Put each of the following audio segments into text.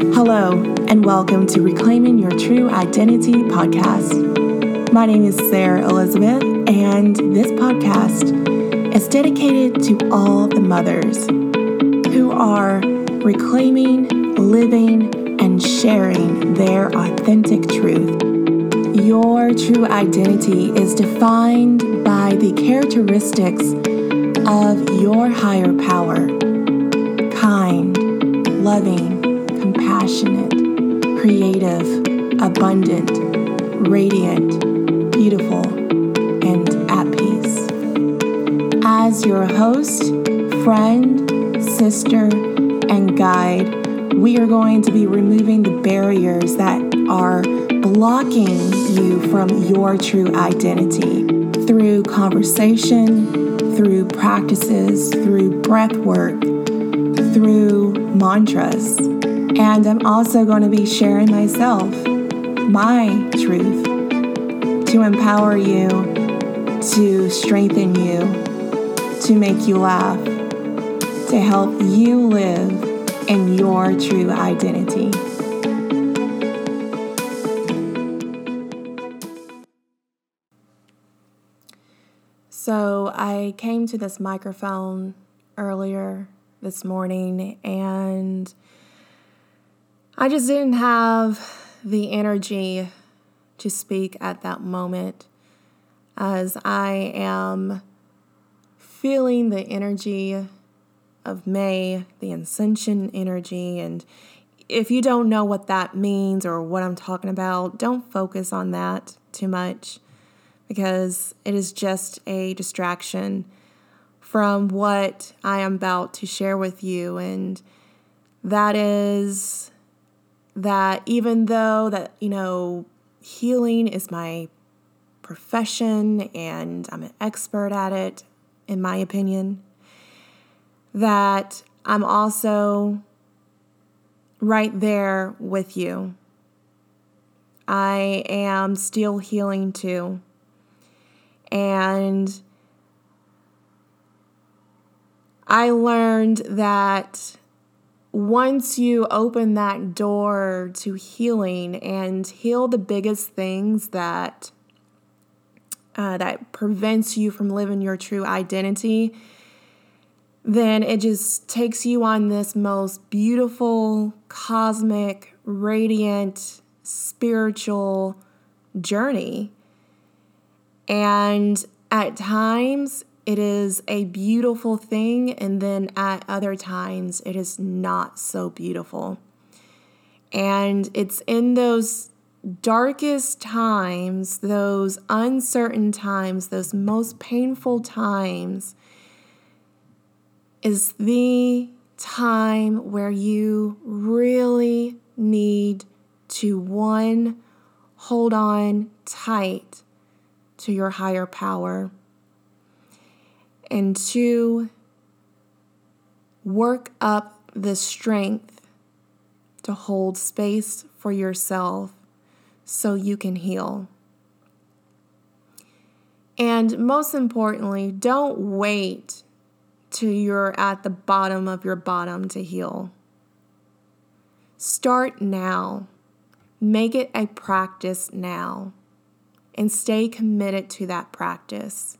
Hello, and welcome to Reclaiming Your True Identity podcast. My name is Sarah Elizabeth, and this podcast is dedicated to all the mothers who are reclaiming, living, and sharing their authentic truth. Your true identity is defined by the characteristics of your higher power kind, loving, compassionate, creative, abundant, radiant, beautiful, and at peace. As your host, friend, sister, and guide, we are going to be removing the barriers that are blocking you from your true identity through conversation, through practices, through breath work, through mantras. And I'm also going to be sharing myself, my truth, to empower you, to strengthen you, to make you laugh, to help you live in your true identity. So, I came to this microphone earlier this morning and I just didn't have the energy to speak at that moment as I am feeling the energy of May, the ascension energy. And if you don't know what that means or what I'm talking about, don't focus on that too much because it is just a distraction from what I am about to share with you. And that is that even though that, you know, healing is my profession and I'm an expert at it, in my opinion, that I'm also right there with you. I am still healing too. And I learned that once you open that door to healing and heal the biggest things that uh, that prevents you from living your true identity, then it just takes you on this most beautiful, cosmic, radiant, spiritual journey. And at times, it is a beautiful thing, and then at other times, it is not so beautiful. And it's in those darkest times, those uncertain times, those most painful times, is the time where you really need to one, hold on tight to your higher power and to work up the strength to hold space for yourself so you can heal. And most importantly, don't wait till you're at the bottom of your bottom to heal. Start now. Make it a practice now and stay committed to that practice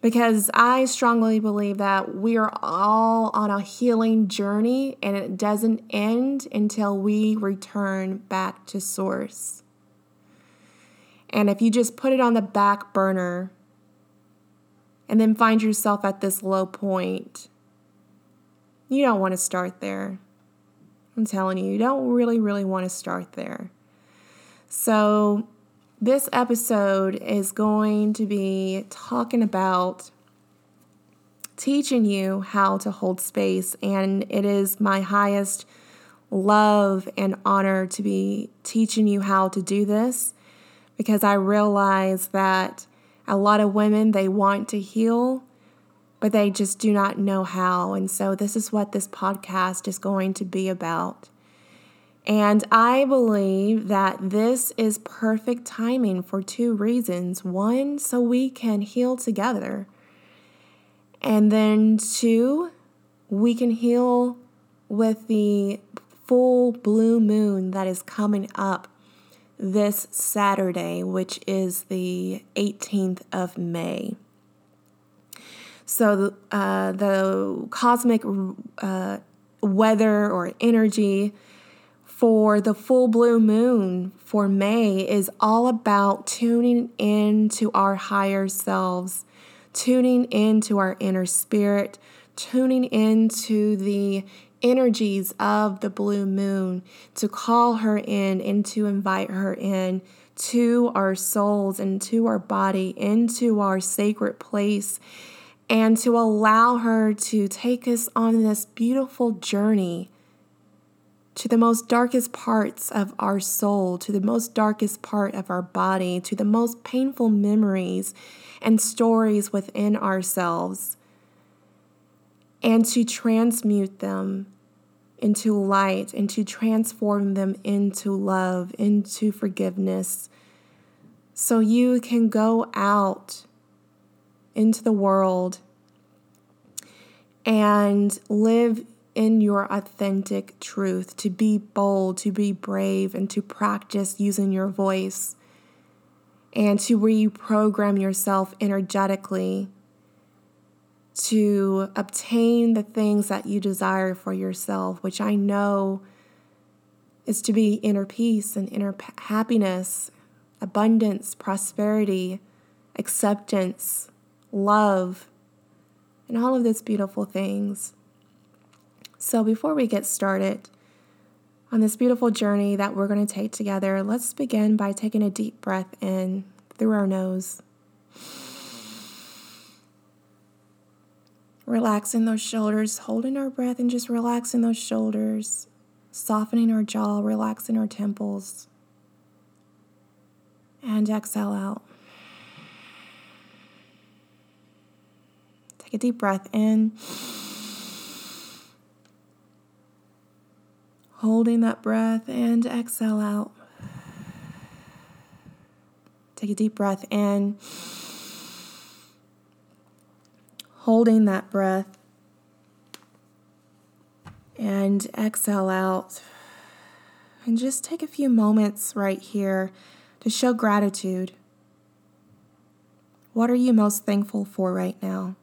because I strongly believe that we are all on a healing journey and it doesn't end until we return back to source. And if you just put it on the back burner and then find yourself at this low point, you don't want to start there. I'm telling you, you don't really, really want to start there. So, this episode is going to be talking about teaching you how to hold space, and it is my highest love and honor to be teaching you how to do this because I realize that a lot of women they want to heal but they just do not know how and so this is what this podcast is going to be about and I believe that this is perfect timing for two reasons. One, so we can heal together. And then two, we can heal with the full blue moon that is coming up this Saturday, which is the 18th of May. So, uh, the cosmic uh, weather or energy for the full blue moon for May is all about tuning into our higher selves, tuning into our inner spirit, tuning into the energies of the blue moon, to call her in and to invite her in to our souls and to our body, into our sacred place, and to allow her to take us on this beautiful journey to the most darkest parts of our soul, to the most darkest part of our body, to the most painful memories and stories within ourselves, and to transmute them into light and to transform them into love, into forgiveness, so you can go out into the world and live in your authentic truth, to be bold, to be brave, and to practice using your voice and to reprogram yourself energetically to obtain the things that you desire for yourself, which I know is to be inner peace and inner happiness, abundance, prosperity, acceptance, love, and all of those beautiful things. So, before we get started on this beautiful journey that we're going to take together, let's begin by taking a deep breath in through our nose. Relaxing those shoulders, holding our breath, and just relaxing those shoulders, softening our jaw, relaxing our temples. And exhale out. Take a deep breath in. Holding that breath and exhale out. Take a deep breath in holding that breath and exhale out. And just take a few moments right here to show gratitude. What are you most thankful for right now?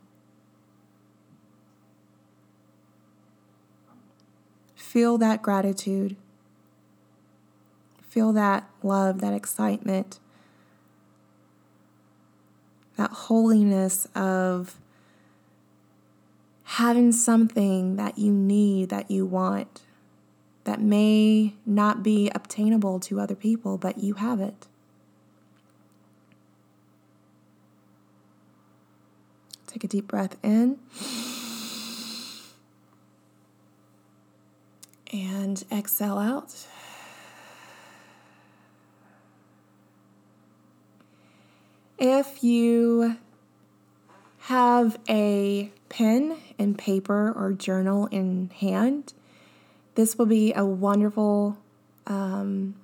Feel that gratitude. Feel that love, that excitement, that holiness of having something that you need, that you want, that may not be obtainable to other people, but you have it. Take a deep breath in. And exhale out. If you have a pen and paper or journal in hand, this will be a wonderful um,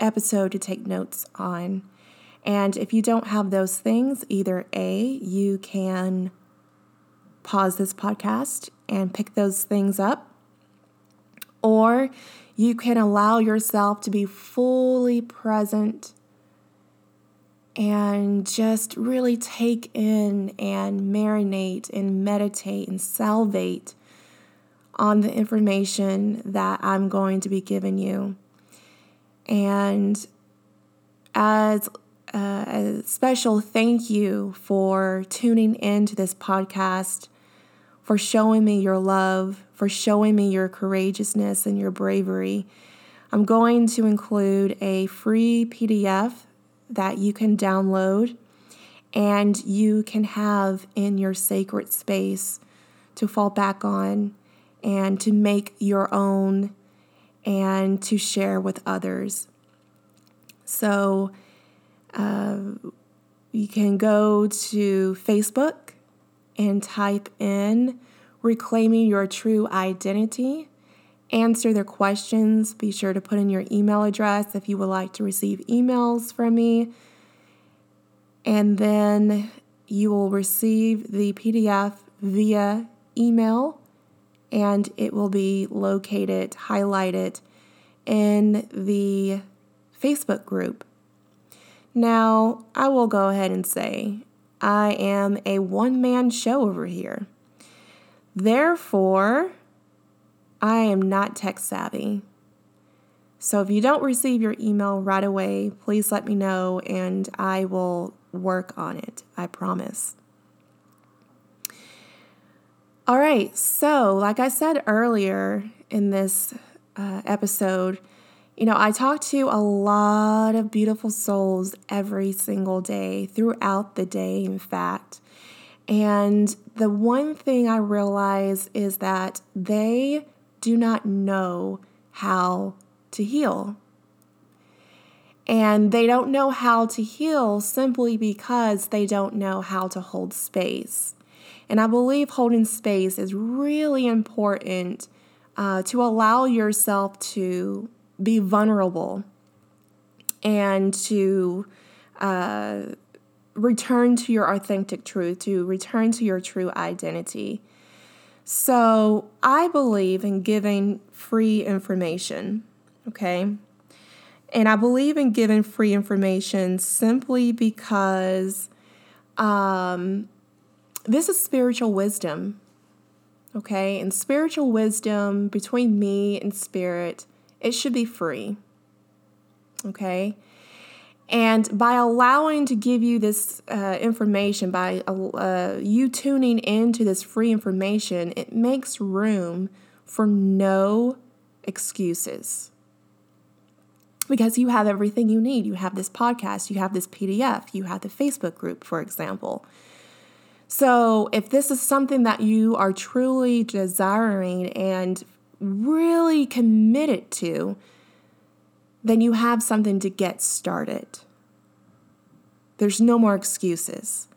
episode to take notes on. And if you don't have those things, either A, you can pause this podcast and pick those things up, or you can allow yourself to be fully present and just really take in and marinate and meditate and salivate on the information that I'm going to be giving you. And as uh, a special thank you for tuning into this podcast, for showing me your love, for showing me your courageousness and your bravery. I'm going to include a free PDF that you can download and you can have in your sacred space to fall back on and to make your own and to share with others. So uh, you can go to Facebook and type in Reclaiming Your True Identity. Answer their questions. Be sure to put in your email address if you would like to receive emails from me. And then you will receive the PDF via email and it will be located, highlighted in the Facebook group. Now, I will go ahead and say I am a one man show over here. Therefore, I am not tech savvy. So if you don't receive your email right away, please let me know and I will work on it. I promise. All right, so like I said earlier in this uh, episode, you know, I talk to a lot of beautiful souls every single day, throughout the day, in fact. And the one thing I realize is that they do not know how to heal. And they don't know how to heal simply because they don't know how to hold space. And I believe holding space is really important uh, to allow yourself to be vulnerable and to uh, return to your authentic truth, to return to your true identity. So I believe in giving free information okay? And I believe in giving free information simply because um, this is spiritual wisdom, okay? And spiritual wisdom between me and spirit, it should be free, okay? And by allowing to give you this uh, information, by uh, you tuning into this free information, it makes room for no excuses because you have everything you need. You have this podcast, you have this PDF, you have the Facebook group, for example. So, if this is something that you are truly desiring and really committed to, then you have something to get started. There's no more excuses.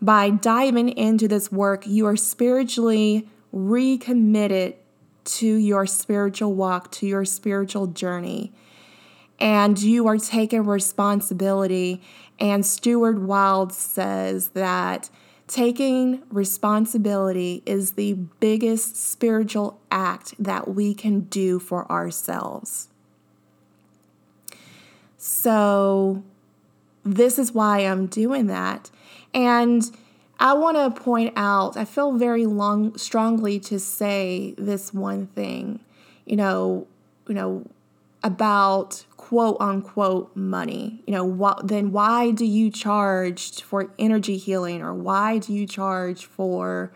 By diving into this work, you are spiritually recommitted to your spiritual walk, to your spiritual journey and you are taking responsibility. And Stuart Wilde says that taking responsibility is the biggest spiritual act that we can do for ourselves. So, this is why I'm doing that. And I want to point out, I feel very long, strongly to say this one thing, you know, you know, about quote unquote money. You know, then why do you charge for energy healing or why do you charge for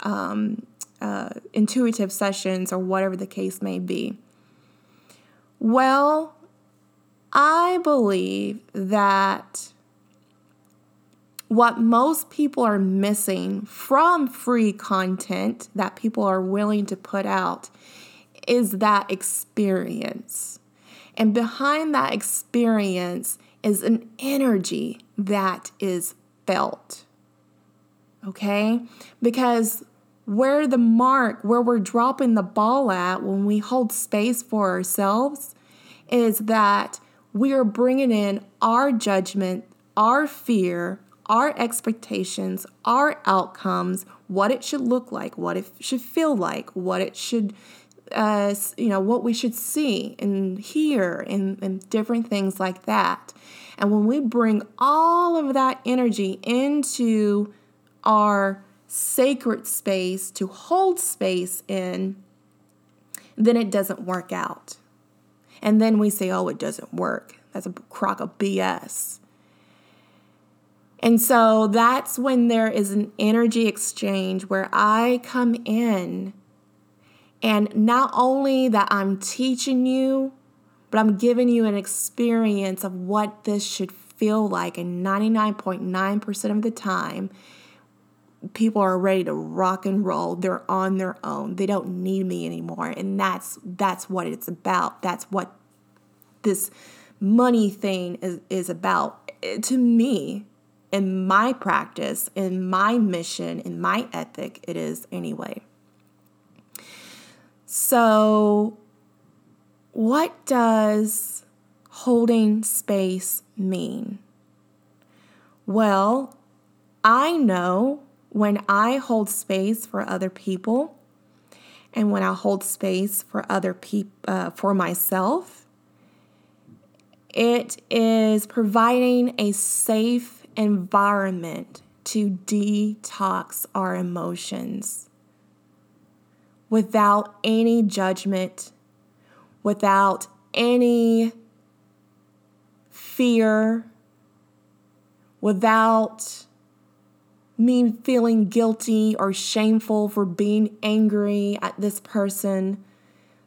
um, uh, intuitive sessions or whatever the case may be? Well, I believe that what most people are missing from free content that people are willing to put out is that experience. And behind that experience is an energy that is felt. Okay? Because where the mark, where we're dropping the ball at when we hold space for ourselves, is that we are bringing in our judgment, our fear, our expectations, our outcomes, what it should look like, what it should feel like, what it should uh, as you know what we should see and hear and, and different things like that. And when we bring all of that energy into our sacred space to hold space in then it doesn't work out and then we say oh it doesn't work. That's a crock of bs and so that's when there is an energy exchange where I come in. And not only that I'm teaching you, but I'm giving you an experience of what this should feel like. And 99.9% of the time, people are ready to rock and roll. They're on their own. They don't need me anymore. And that's that's what it's about. That's what this money thing is, is about. To me, in my practice, in my mission, in my ethic, it is anyway. So, what does holding space mean? Well, I know when I hold space for other people and when I hold space for other people, uh, for myself, it is providing a safe environment to detox our emotions without any judgment, without any fear, without me feeling guilty or shameful for being angry at this person.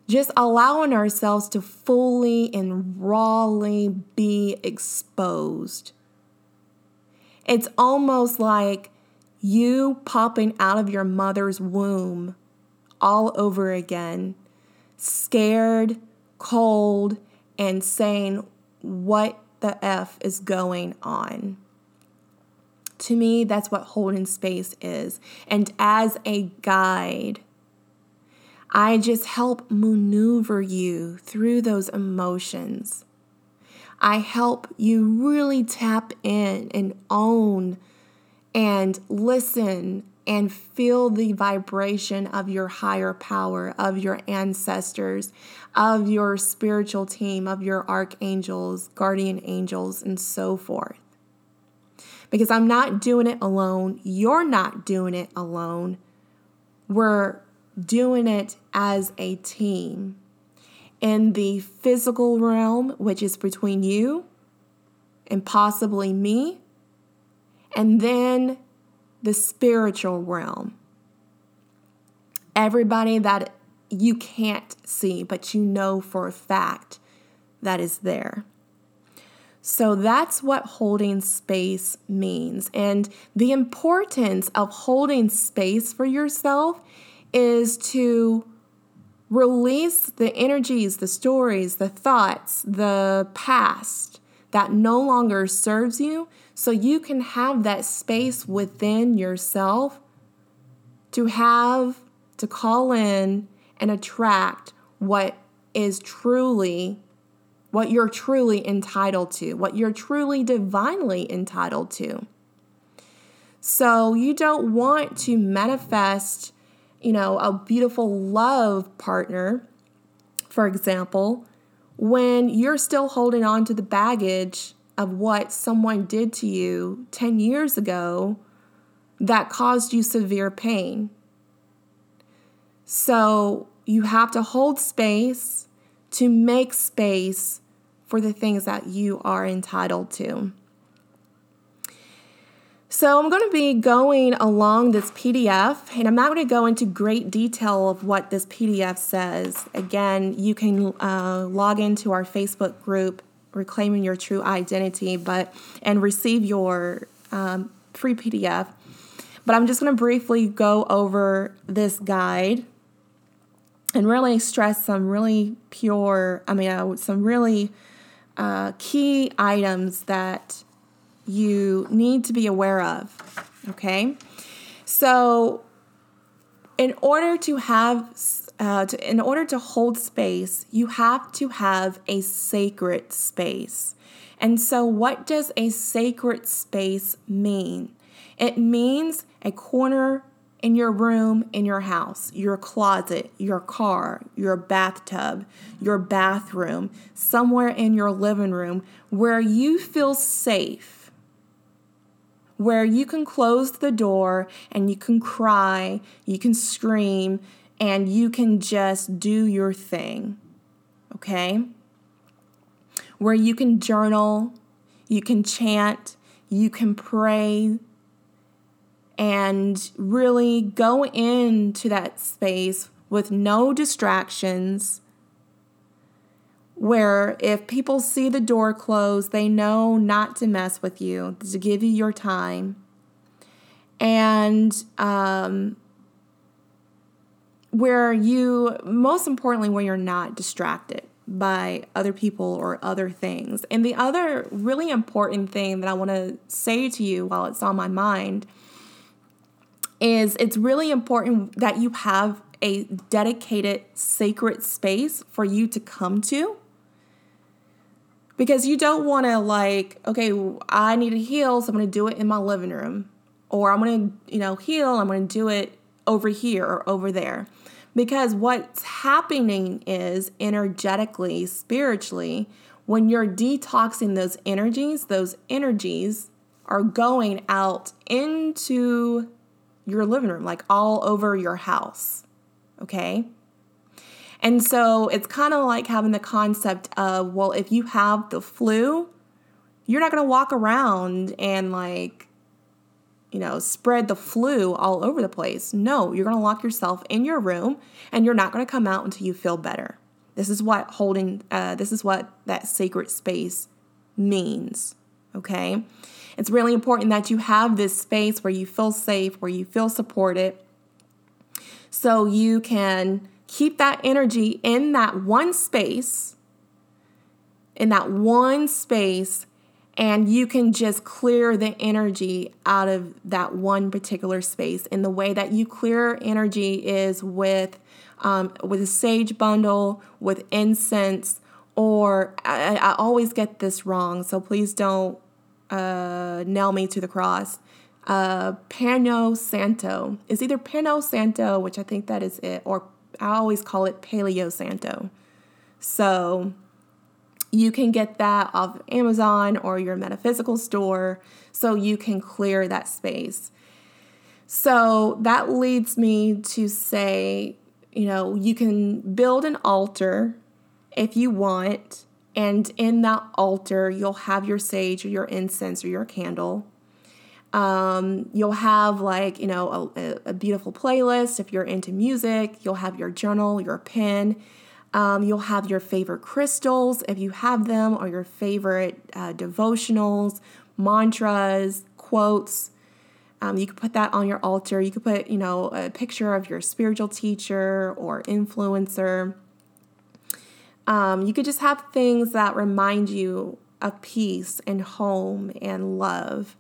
Just allowing ourselves to fully and rawly be exposed. It's almost like you popping out of your mother's womb all over again, scared, cold, and saying, What the F is going on? To me, that's what holding space is. And as a guide, I just help maneuver you through those emotions. I help you really tap in and own and listen and feel the vibration of your higher power, of your ancestors, of your spiritual team, of your archangels, guardian angels, and so forth because I'm not doing it alone. You're not doing it alone. We're doing it as a team. In the physical realm, which is between you and possibly me, and then the spiritual realm. Everybody that you can't see, but you know for a fact that is there. So that's what holding space means. And the importance of holding space for yourself is to release the energies, the stories, the thoughts, the past that no longer serves you so you can have that space within yourself to have to call in and attract what is truly what you're truly entitled to, what you're truly divinely entitled to. So you don't want to manifest, you know, a beautiful love partner, for example, when you're still holding on to the baggage of what someone did to you 10 years ago that caused you severe pain. So you have to hold space to make space for the things that you are entitled to. So, I'm going to be going along this PDF, and I'm not going to go into great detail of what this PDF says. Again, you can uh, log into our Facebook group, Reclaiming Your True Identity, but and receive your um, free PDF. But I'm just going to briefly go over this guide and really stress some really pure, I mean, uh, some really uh, key items that you need to be aware of. Okay, so in order to have uh, to, in order to hold space, you have to have a sacred space. And so, what does a sacred space mean? It means a corner in your room, in your house, your closet, your car, your bathtub, your bathroom, somewhere in your living room where you feel safe, where you can close the door and you can cry, you can scream, and you can just do your thing. Okay? Where you can journal, you can chant, you can pray, and really go into that space with no distractions. Where if people see the door closed, they know not to mess with you, to give you your time. And um, where you, most importantly, where you're not distracted by other people or other things. And the other really important thing that I want to say to you while it's on my mind is it's really important that you have a dedicated sacred space for you to come to. Because you don't want to like okay i need to heal so i'm going to do it in my living room. Or i'm going to you know heal i'm going to do it over here or over there. Because what's happening is energetically, spiritually, when you're detoxing those energies, those energies are going out into your living room, like all over your house. Okay? And so it's kind of like having the concept of, well, if you have the flu, you're not going to walk around and like, you know, spread the flu all over the place. No, you're going to lock yourself in your room and you're not going to come out until you feel better. This is what holding, uh, this is what that sacred space means. Okay. It's really important that you have this space where you feel safe, where you feel supported, so you can keep that energy in that one space, in that one space, and you can just clear the energy out of that one particular space. And the way that you clear energy is with um, with a sage bundle, with incense, or I, I always get this wrong, so please don't uh, nail me to the cross. Uh, Pano Santo is either Pano Santo, which I think that is it, or I always call it Paleo Santo. So you can get that off Amazon or your metaphysical store so you can clear that space. So that leads me to say, you know, you can build an altar if you want, and in that altar, you'll have your sage or your incense or your candle. Um, you'll have like, you know, a, a, beautiful playlist if you're into music. You'll have your journal, your pen. Um, you'll have your favorite crystals if you have them, or your favorite uh, devotionals, mantras, quotes. Um, you could put that on your altar. You could put, you know, a picture of your spiritual teacher or influencer. Um, you could just have things that remind you of peace and home and love.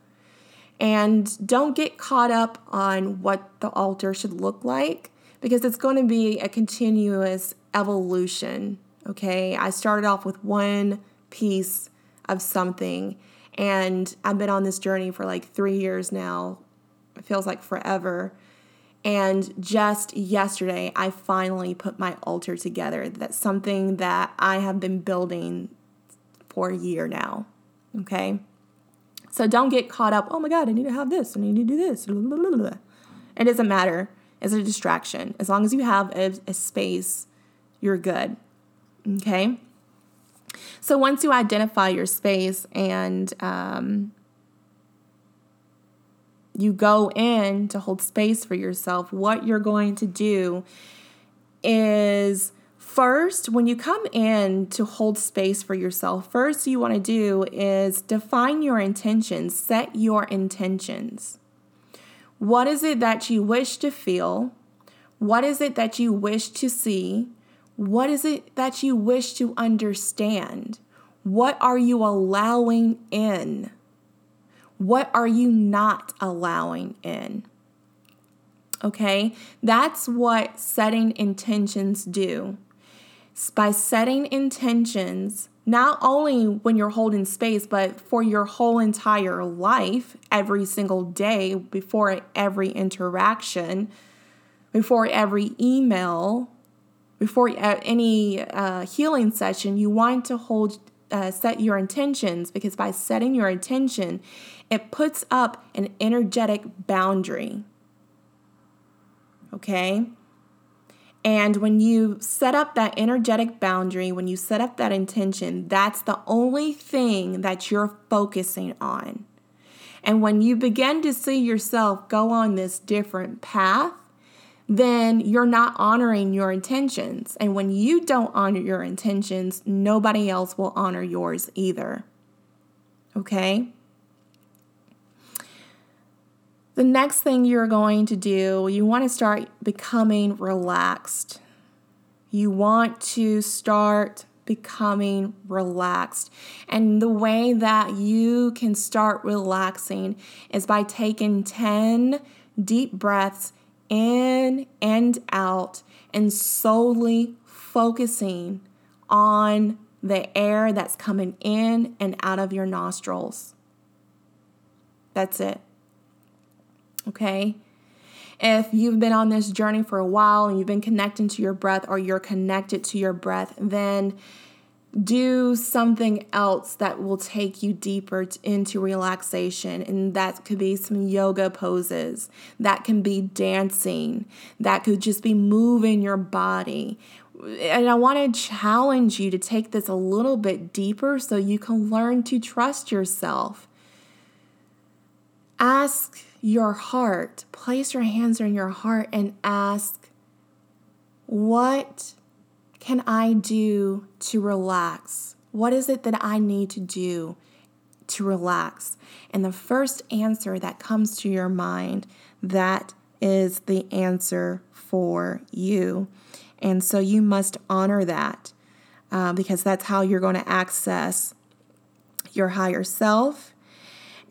And don't get caught up on what the altar should look like because it's going to be a continuous evolution. Okay, I started off with one piece of something, and I've been on this journey for like three years now. It feels like forever. And just yesterday, I finally put my altar together. That's something that I have been building for a year now. Okay. So don't get caught up, oh my God, I need to have this, I need to do this. It doesn't matter. It's a distraction. As long as you have a, a space, you're good. Okay? So once you identify your space and um, you go in to hold space for yourself, what you're going to do is First, when you come in to hold space for yourself, first you want to do is define your intentions, set your intentions. What is it that you wish to feel? What is it that you wish to see? What is it that you wish to understand? What are you allowing in? What are you not allowing in? Okay, that's what setting intentions do by setting intentions, not only when you're holding space, but for your whole entire life, every single day, before every interaction, before every email, before any uh, healing session, you want to hold, uh, set your intentions because by setting your intention, it puts up an energetic boundary. Okay? And when you set up that energetic boundary, when you set up that intention, that's the only thing that you're focusing on. And when you begin to see yourself go on this different path, then you're not honoring your intentions. And when you don't honor your intentions, nobody else will honor yours either. Okay? The next thing you're going to do, you want to start becoming relaxed. You want to start becoming relaxed. And the way that you can start relaxing is by taking 10 deep breaths in and out and solely focusing on the air that's coming in and out of your nostrils. That's it okay? If you've been on this journey for a while and you've been connecting to your breath or you're connected to your breath, then do something else that will take you deeper into relaxation. And that could be some yoga poses, that can be dancing, that could just be moving your body. And I want to challenge you to take this a little bit deeper so you can learn to trust yourself. Ask your heart, place your hands on your heart and ask, What can I do to relax? What is it that I need to do to relax? And the first answer that comes to your mind, that is the answer for you. And so you must honor that uh, because that's how you're going to access your higher self.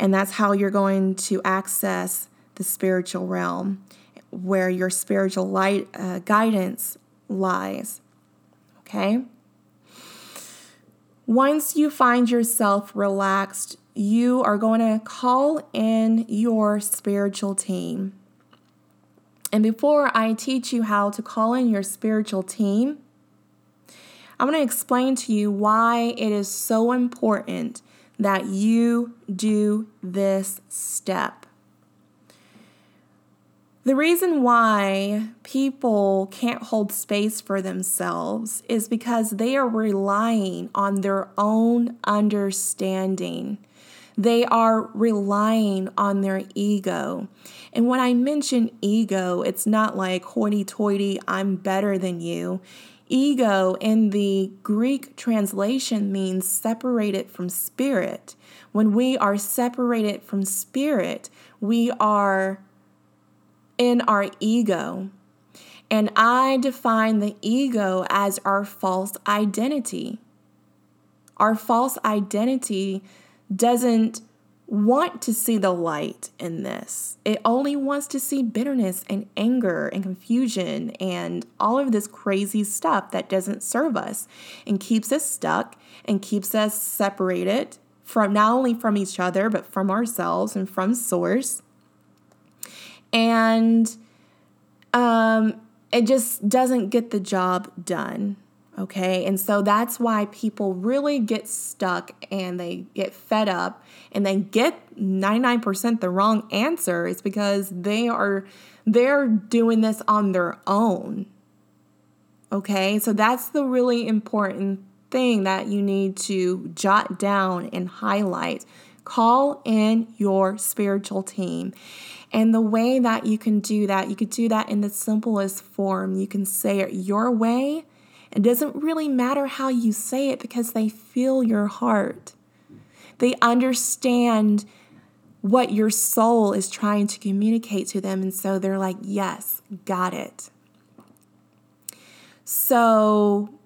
And that's how you're going to access the spiritual realm where your spiritual light uh, guidance lies. Okay? Once you find yourself relaxed, you are going to call in your spiritual team. And before I teach you how to call in your spiritual team, I'm going to explain to you why it is so important that you do this step. The reason why people can't hold space for themselves is because they are relying on their own understanding. They are relying on their ego. And when I mention ego, it's not like hoity toity, I'm better than you. Ego in the Greek translation means separated from spirit. When we are separated from spirit, we are in our ego. And I define the ego as our false identity. Our false identity doesn't want to see the light in this. It only wants to see bitterness and anger and confusion and all of this crazy stuff that doesn't serve us and keeps us stuck and keeps us separated from not only from each other but from ourselves and from source and um, it just doesn't get the job done. Okay, and so that's why people really get stuck and they get fed up and they get 99% the wrong answer is because they are they're doing this on their own. Okay, so that's the really important thing that you need to jot down and highlight. Call in your spiritual team. And the way that you can do that, you could do that in the simplest form. You can say it your way. It doesn't really matter how you say it because they feel your heart. They understand what your soul is trying to communicate to them. And so they're like, yes, got it. So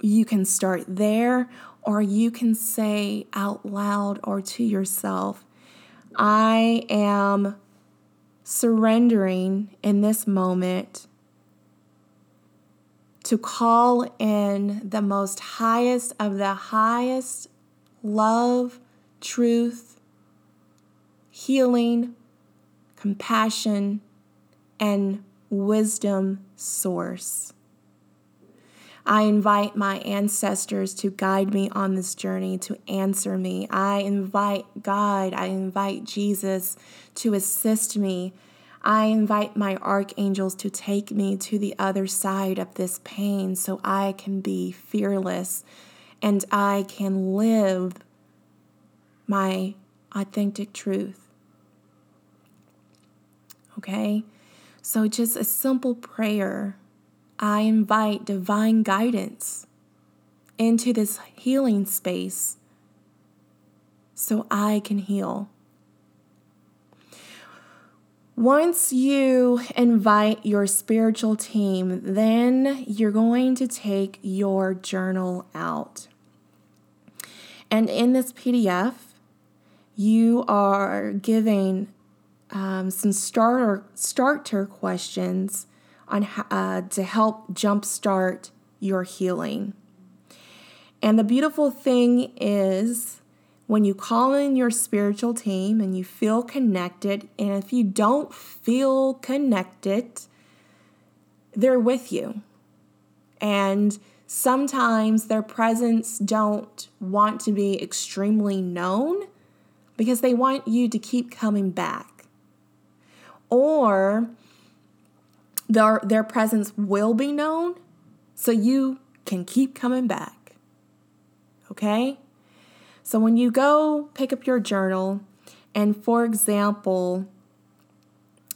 you can start there, or you can say out loud or to yourself, I am surrendering in this moment to call in the most highest of the highest love, truth, healing, compassion, and wisdom source. I invite my ancestors to guide me on this journey, to answer me. I invite God, I invite Jesus to assist me. I invite my archangels to take me to the other side of this pain so I can be fearless and I can live my authentic truth. Okay? So, just a simple prayer I invite divine guidance into this healing space so I can heal. Once you invite your spiritual team, then you're going to take your journal out. And in this PDF, you are giving um, some starter starter questions on uh, to help jumpstart your healing. And the beautiful thing is when you call in your spiritual team and you feel connected, and if you don't feel connected, they're with you. And sometimes their presence don't want to be extremely known because they want you to keep coming back. Or their, their presence will be known so you can keep coming back. Okay? So when you go pick up your journal, and for example,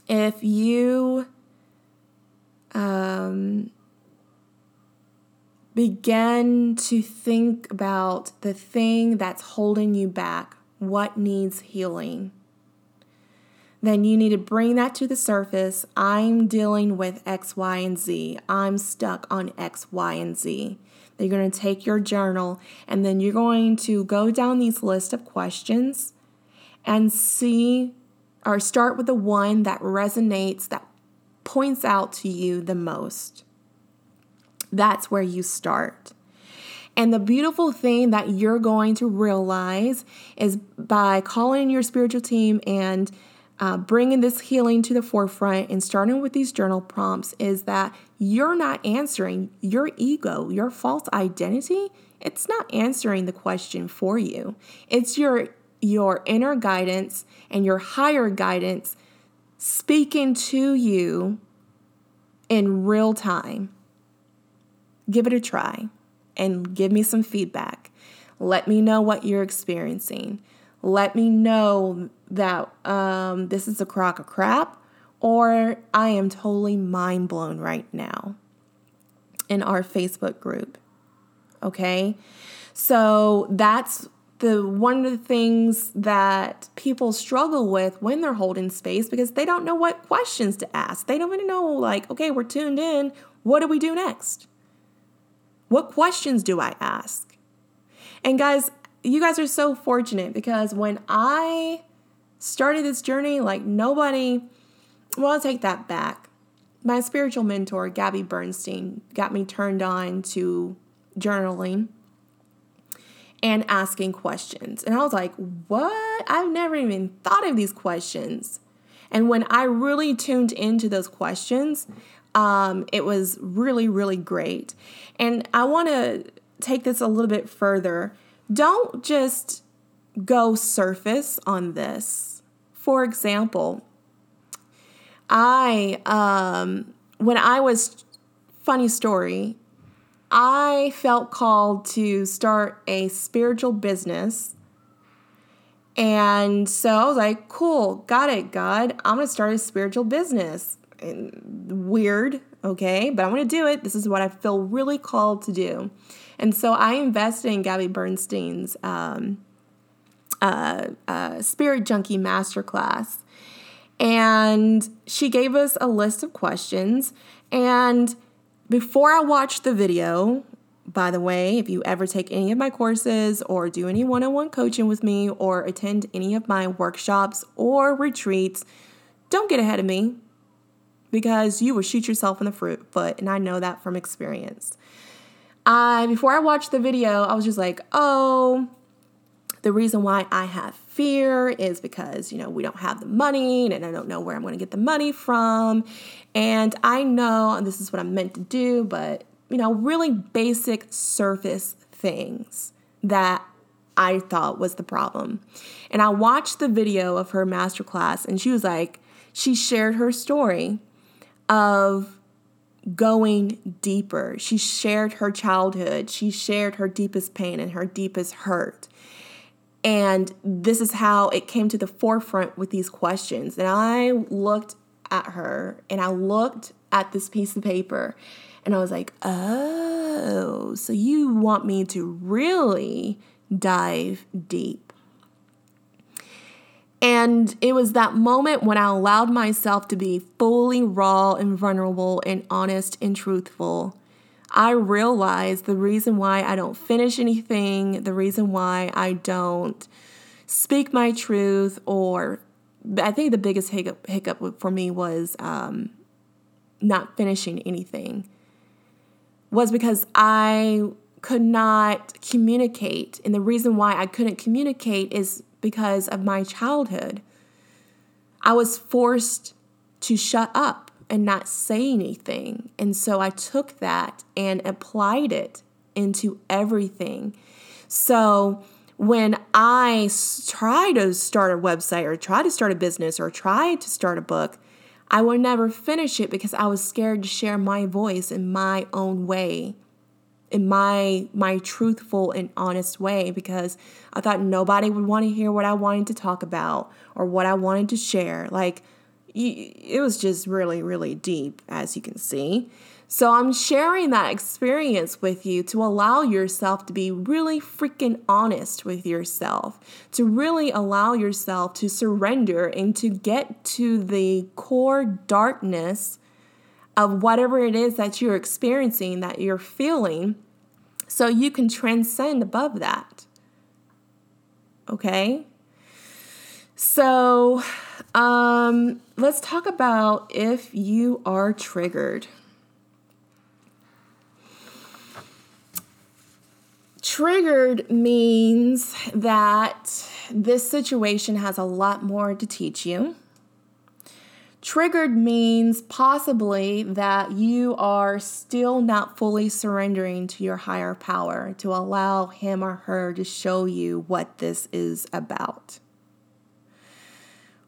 if you um, begin to think about the thing that's holding you back, what needs healing, then you need to bring that to the surface. I'm dealing with X, Y, and Z. I'm stuck on X, Y, and Z. You're going to take your journal and then you're going to go down these list of questions and see or start with the one that resonates, that points out to you the most. That's where you start. And the beautiful thing that you're going to realize is by calling your spiritual team and uh, bringing this healing to the forefront and starting with these journal prompts is that you're not answering your ego, your false identity. It's not answering the question for you. It's your your inner guidance and your higher guidance speaking to you in real time. Give it a try and give me some feedback. Let me know what you're experiencing. Let me know that um, this is a crock of crap or I am totally mind blown right now in our Facebook group. Okay? So that's the one of the things that people struggle with when they're holding space because they don't know what questions to ask. They don't even know like, okay, we're tuned in. What do we do next? What questions do I ask? And guys, you guys are so fortunate because when I started this journey, like nobody, well, I'll take that back. My spiritual mentor, Gabby Bernstein, got me turned on to journaling and asking questions. And I was like, what? I've never even thought of these questions. And when I really tuned into those questions, um, it was really, really great. And I want to take this a little bit further don't just go surface on this. For example, I, um, when I was, funny story, I felt called to start a spiritual business. And so I was like, cool, got it, God. I'm going to start a spiritual business. And weird, okay, but I'm going to do it. This is what I feel really called to do. And so I invested in Gabby Bernstein's um, uh, uh, Spirit Junkie Masterclass. And she gave us a list of questions. And before I watched the video, by the way, if you ever take any of my courses or do any one on one coaching with me or attend any of my workshops or retreats, don't get ahead of me because you will shoot yourself in the foot. And I know that from experience. I before I watched the video, I was just like, "Oh, the reason why I have fear is because, you know, we don't have the money and I don't know where I'm going to get the money from. And I know this is what I'm meant to do, but, you know, really basic surface things that I thought was the problem. And I watched the video of her masterclass and she was like, she shared her story of going deeper. She shared her childhood, she shared her deepest pain and her deepest hurt. And this is how it came to the forefront with these questions. And I looked at her and I looked at this piece of paper and I was like, oh, so you want me to really dive deep. And it was that moment when I allowed myself to be fully raw and vulnerable and honest and truthful. I realized the reason why I don't finish anything, the reason why I don't speak my truth, or I think the biggest hiccup, hiccup for me was um, not finishing anything, was because I could not communicate. And the reason why I couldn't communicate is because of my childhood. I was forced to shut up and not say anything. And so I took that and applied it into everything. So when I try to start a website or try to start a business or try to start a book, I would never finish it because I was scared to share my voice in my own way in my my truthful and honest way because I thought nobody would want to hear what I wanted to talk about or what I wanted to share. Like it was just really really deep as you can see. So I'm sharing that experience with you to allow yourself to be really freaking honest with yourself, to really allow yourself to surrender and to get to the core darkness of whatever it is that you're experiencing, that you're feeling, so you can transcend above that. Okay? So, um, let's talk about if you are triggered. Triggered means that this situation has a lot more to teach you. Triggered means possibly that you are still not fully surrendering to your higher power to allow him or her to show you what this is about.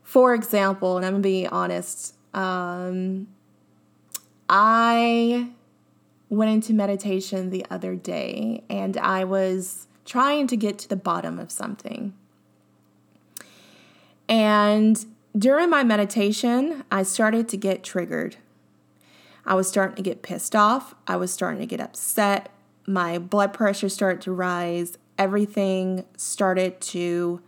For example, and I'm gonna be honest, um, I went into meditation the other day and I was trying to get to the bottom of something. And during my meditation, I started to get triggered. I was starting to get pissed off. I was starting to get upset. My blood pressure started to rise. Everything started to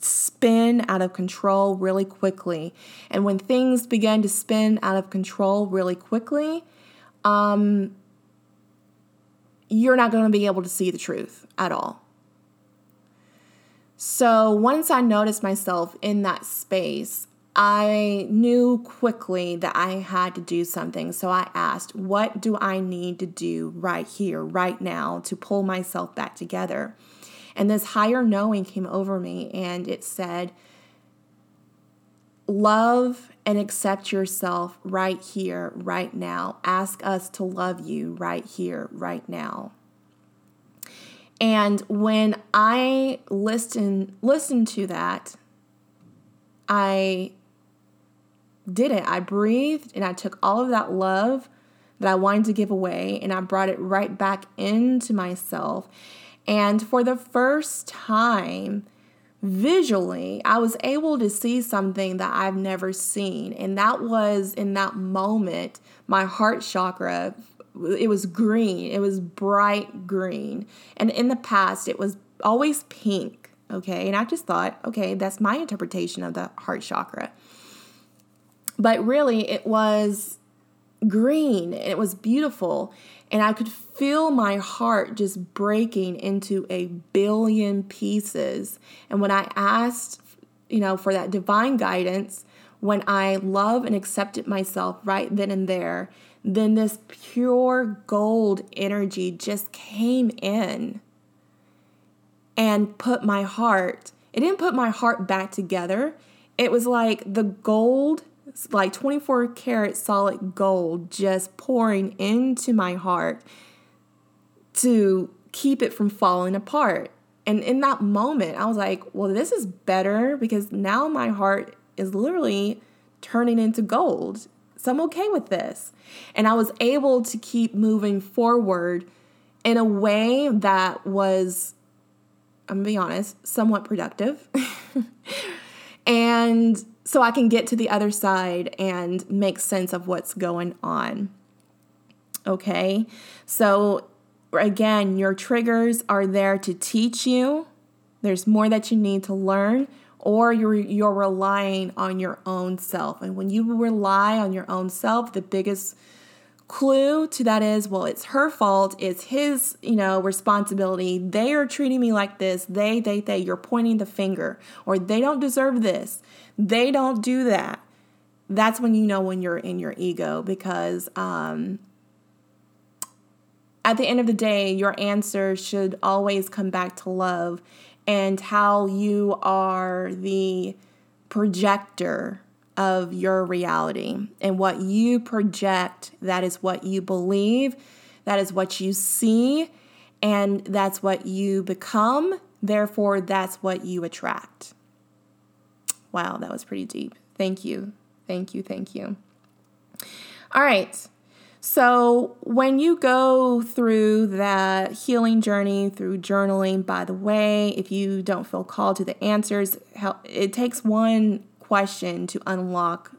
spin out of control really quickly. And when things began to spin out of control really quickly, um, you're not going to be able to see the truth at all. So once I noticed myself in that space, I knew quickly that I had to do something. So I asked, What do I need to do right here, right now, to pull myself back together? And this higher knowing came over me and it said, Love and accept yourself right here, right now. Ask us to love you right here, right now. And when I listen listen to that, I did it. I breathed and I took all of that love that I wanted to give away and I brought it right back into myself. And for the first time, visually, I was able to see something that I've never seen. And that was in that moment, my heart chakra it was green. It was bright green. And in the past, it was always pink. Okay. And I just thought, okay, that's my interpretation of the heart chakra. But really, it was green and it was beautiful. And I could feel my heart just breaking into a billion pieces. And when I asked, you know, for that divine guidance, when I love and accepted myself right then and there, then this pure gold energy just came in and put my heart, it didn't put my heart back together. It was like the gold, like 24 karat solid gold, just pouring into my heart to keep it from falling apart. And in that moment, I was like, well, this is better because now my heart is literally turning into gold. So I'm okay with this. And I was able to keep moving forward in a way that was, I'm gonna be honest, somewhat productive. and so I can get to the other side and make sense of what's going on. Okay, so again, your triggers are there to teach you. There's more that you need to learn or you're you're relying on your own self. And when you rely on your own self, the biggest clue to that is well it's her fault. It's his you know responsibility. They are treating me like this. They they they you're pointing the finger. Or they don't deserve this. They don't do that. That's when you know when you're in your ego because um at the end of the day, your answer should always come back to love and how you are the projector of your reality. And what you project, that is what you believe, that is what you see, and that's what you become. Therefore, that's what you attract. Wow, that was pretty deep. Thank you. Thank you. Thank you. All right. So, when you go through that healing journey through journaling, by the way, if you don't feel called to the answers, it takes one question to unlock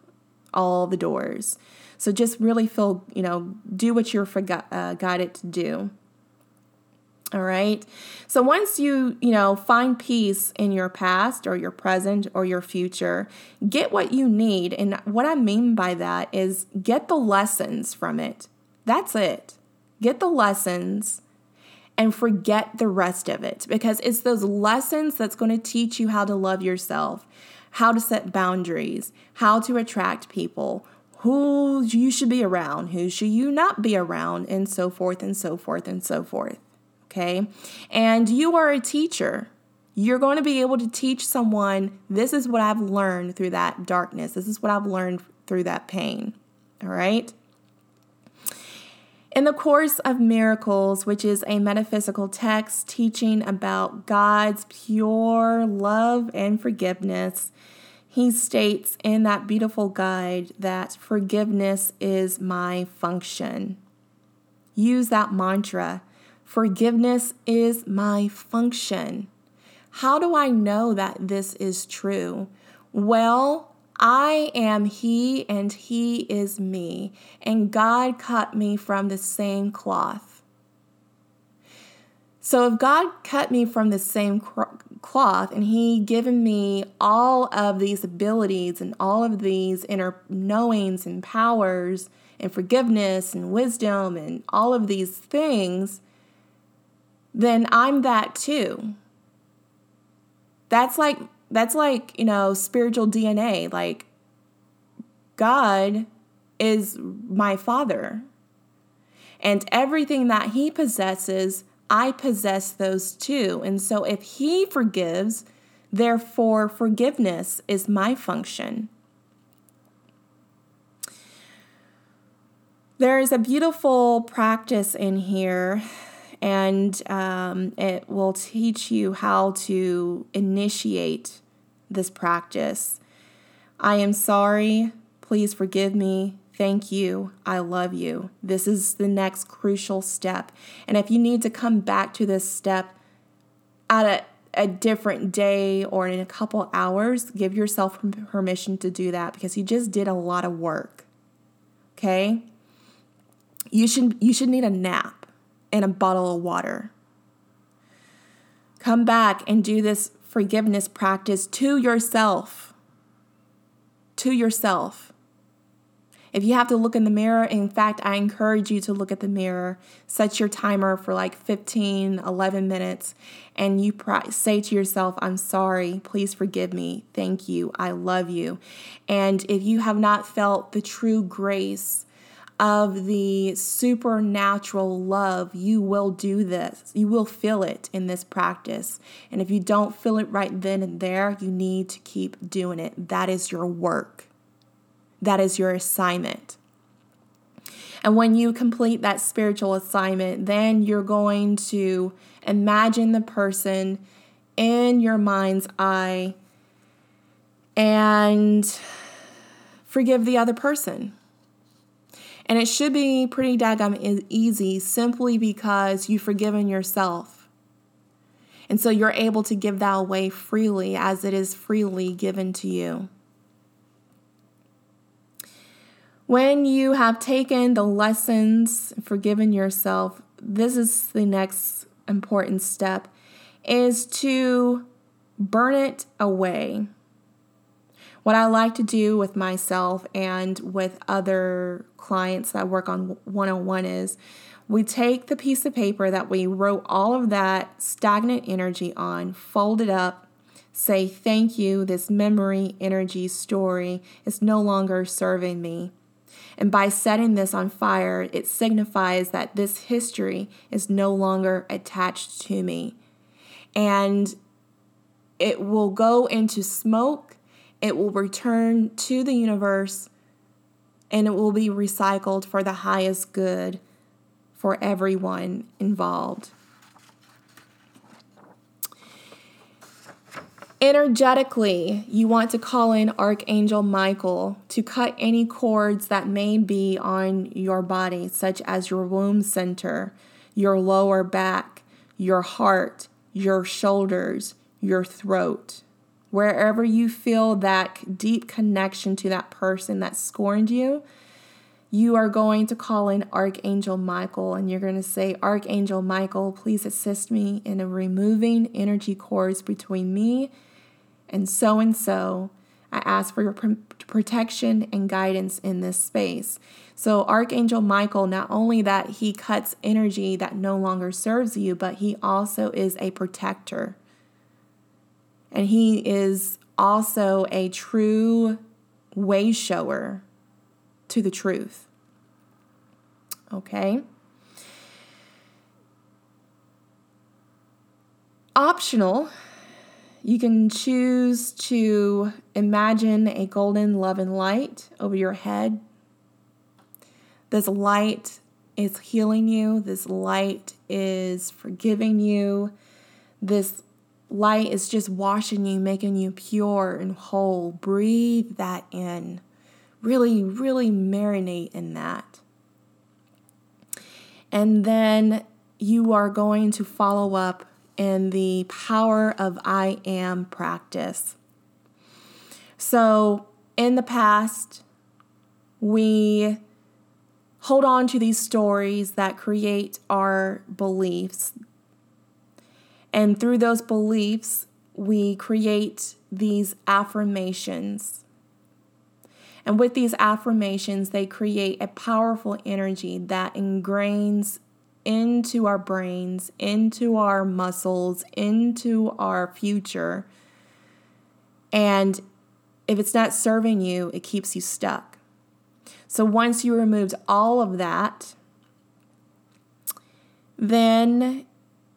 all the doors. So, just really feel, you know, do what you're forgot, uh, guided to do. All right. So once you, you know, find peace in your past or your present or your future, get what you need. And what I mean by that is get the lessons from it. That's it. Get the lessons and forget the rest of it because it's those lessons that's going to teach you how to love yourself, how to set boundaries, how to attract people, who you should be around, who should you not be around, and so forth and so forth and so forth okay? And you are a teacher. You're going to be able to teach someone this is what I've learned through that darkness. This is what I've learned through that pain. All right? In the Course of Miracles, which is a metaphysical text teaching about God's pure love and forgiveness, he states in that beautiful guide that forgiveness is my function. Use that mantra Forgiveness is my function. How do I know that this is true? Well, I am He and He is me, and God cut me from the same cloth. So if God cut me from the same cloth and He given me all of these abilities and all of these inner knowings and powers and forgiveness and wisdom and all of these things, then I'm that too. That's like that's like, you know, spiritual DNA. Like God is my father. And everything that he possesses, I possess those too. And so if he forgives, therefore forgiveness is my function. There is a beautiful practice in here and um, it will teach you how to initiate this practice. I am sorry. Please forgive me. Thank you. I love you. This is the next crucial step. And if you need to come back to this step at a, a different day or in a couple hours, give yourself permission to do that because you just did a lot of work. Okay? You should you should need a nap and a bottle of water. Come back and do this forgiveness practice to yourself. To yourself. If you have to look in the mirror, in fact, I encourage you to look at the mirror, set your timer for like 15, 11 minutes, and you say to yourself, I'm sorry, please forgive me, thank you, I love you. And if you have not felt the true grace of the supernatural love, you will do this. You will feel it in this practice. And if you don't feel it right then and there, you need to keep doing it. That is your work, that is your assignment. And when you complete that spiritual assignment, then you're going to imagine the person in your mind's eye and forgive the other person and it should be pretty daggum easy simply because you've forgiven yourself. And so you're able to give that away freely as it is freely given to you. When you have taken the lessons, forgiven yourself, this is the next important step is to burn it away what I like to do with myself and with other clients that work on one on one is we take the piece of paper that we wrote all of that stagnant energy on, fold it up, say, Thank you, this memory, energy, story is no longer serving me. And by setting this on fire, it signifies that this history is no longer attached to me. And it will go into smoke, it will return to the universe, and it will be recycled for the highest good for everyone involved. Energetically, you want to call in Archangel Michael to cut any cords that may be on your body, such as your womb center, your lower back, your heart, your shoulders, your throat. Wherever you feel that deep connection to that person that scorned you, you are going to call in Archangel Michael and you're going to say, Archangel Michael, please assist me in removing energy cords between me and so and so. I ask for your protection and guidance in this space. So, Archangel Michael, not only that he cuts energy that no longer serves you, but he also is a protector. And he is also a true way shower to the truth. Okay? Optional you can choose to imagine a golden love and light over your head. This light is healing you, this light is forgiving you, this light is just washing you, making you pure and whole. Breathe that in. Really, really marinate in that. And then you are going to follow up in the power of I am practice. So, in the past, we hold on to these stories that create our beliefs. And through those beliefs, we create these affirmations. And with these affirmations, they create a powerful energy that ingrains into our brains, into our muscles, into our future. And if it's not serving you, it keeps you stuck. So once you removed all of that, then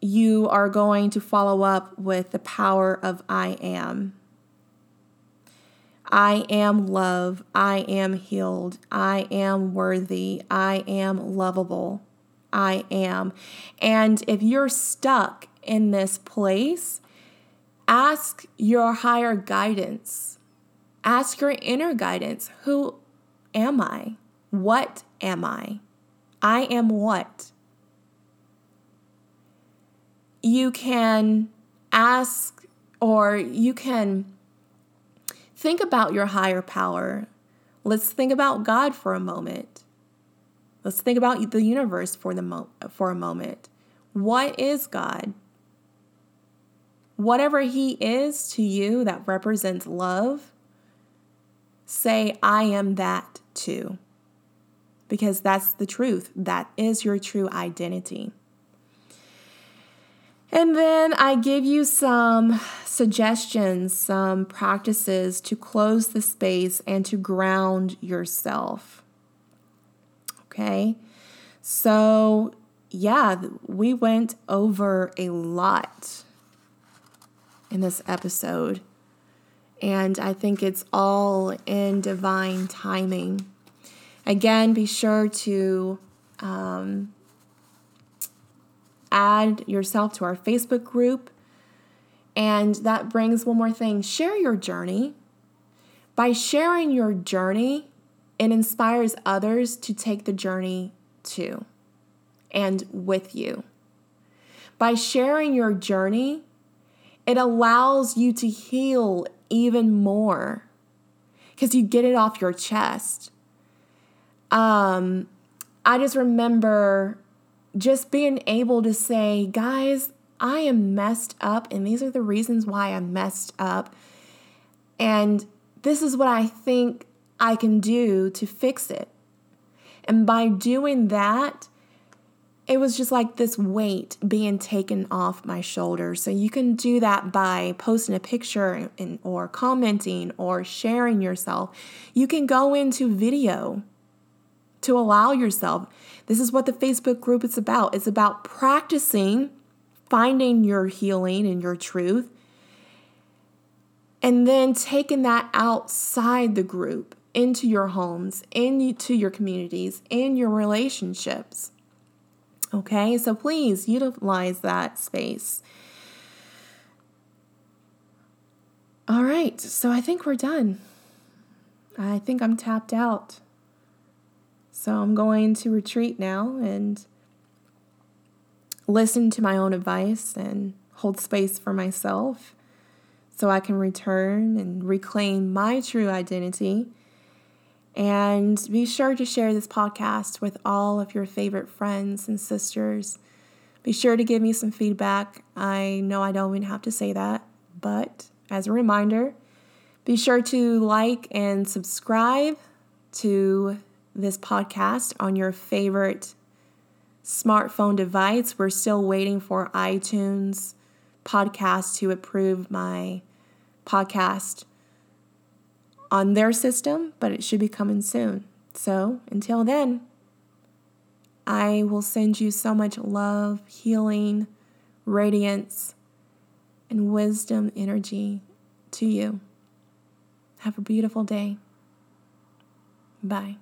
you are going to follow up with the power of I am. I am love. I am healed. I am worthy. I am lovable. I am. And if you're stuck in this place, ask your higher guidance. Ask your inner guidance Who am I? What am I? I am what? You can ask or you can think about your higher power. Let's think about God for a moment. Let's think about the universe for the mo- for a moment. What is God? Whatever he is to you that represents love, say I am that too. Because that's the truth. That is your true identity. And then I give you some suggestions, some practices to close the space and to ground yourself. Okay. So, yeah, we went over a lot in this episode. And I think it's all in divine timing. Again, be sure to um, add yourself to our Facebook group. And that brings one more thing share your journey. By sharing your journey, it inspires others to take the journey too and with you. By sharing your journey, it allows you to heal even more because you get it off your chest. Um, I just remember just being able to say, guys, I am messed up, and these are the reasons why I'm messed up. And this is what I think I can do to fix it. And by doing that, it was just like this weight being taken off my shoulders. So you can do that by posting a picture and, or commenting or sharing yourself. You can go into video to allow yourself. This is what the Facebook group is about. It's about practicing finding your healing and your truth and then taking that outside the group into your homes, into your communities, in your relationships. Okay, so please utilize that space. All right, so I think we're done. I think I'm tapped out. So I'm going to retreat now and listen to my own advice and hold space for myself so I can return and reclaim my true identity. And be sure to share this podcast with all of your favorite friends and sisters. Be sure to give me some feedback. I know I don't even have to say that, but as a reminder, be sure to like and subscribe to this podcast on your favorite smartphone device. We're still waiting for iTunes podcast to approve my podcast on their system, but it should be coming soon. So until then, I will send you so much love, healing, radiance, and wisdom energy to you. Have a beautiful day. Bye.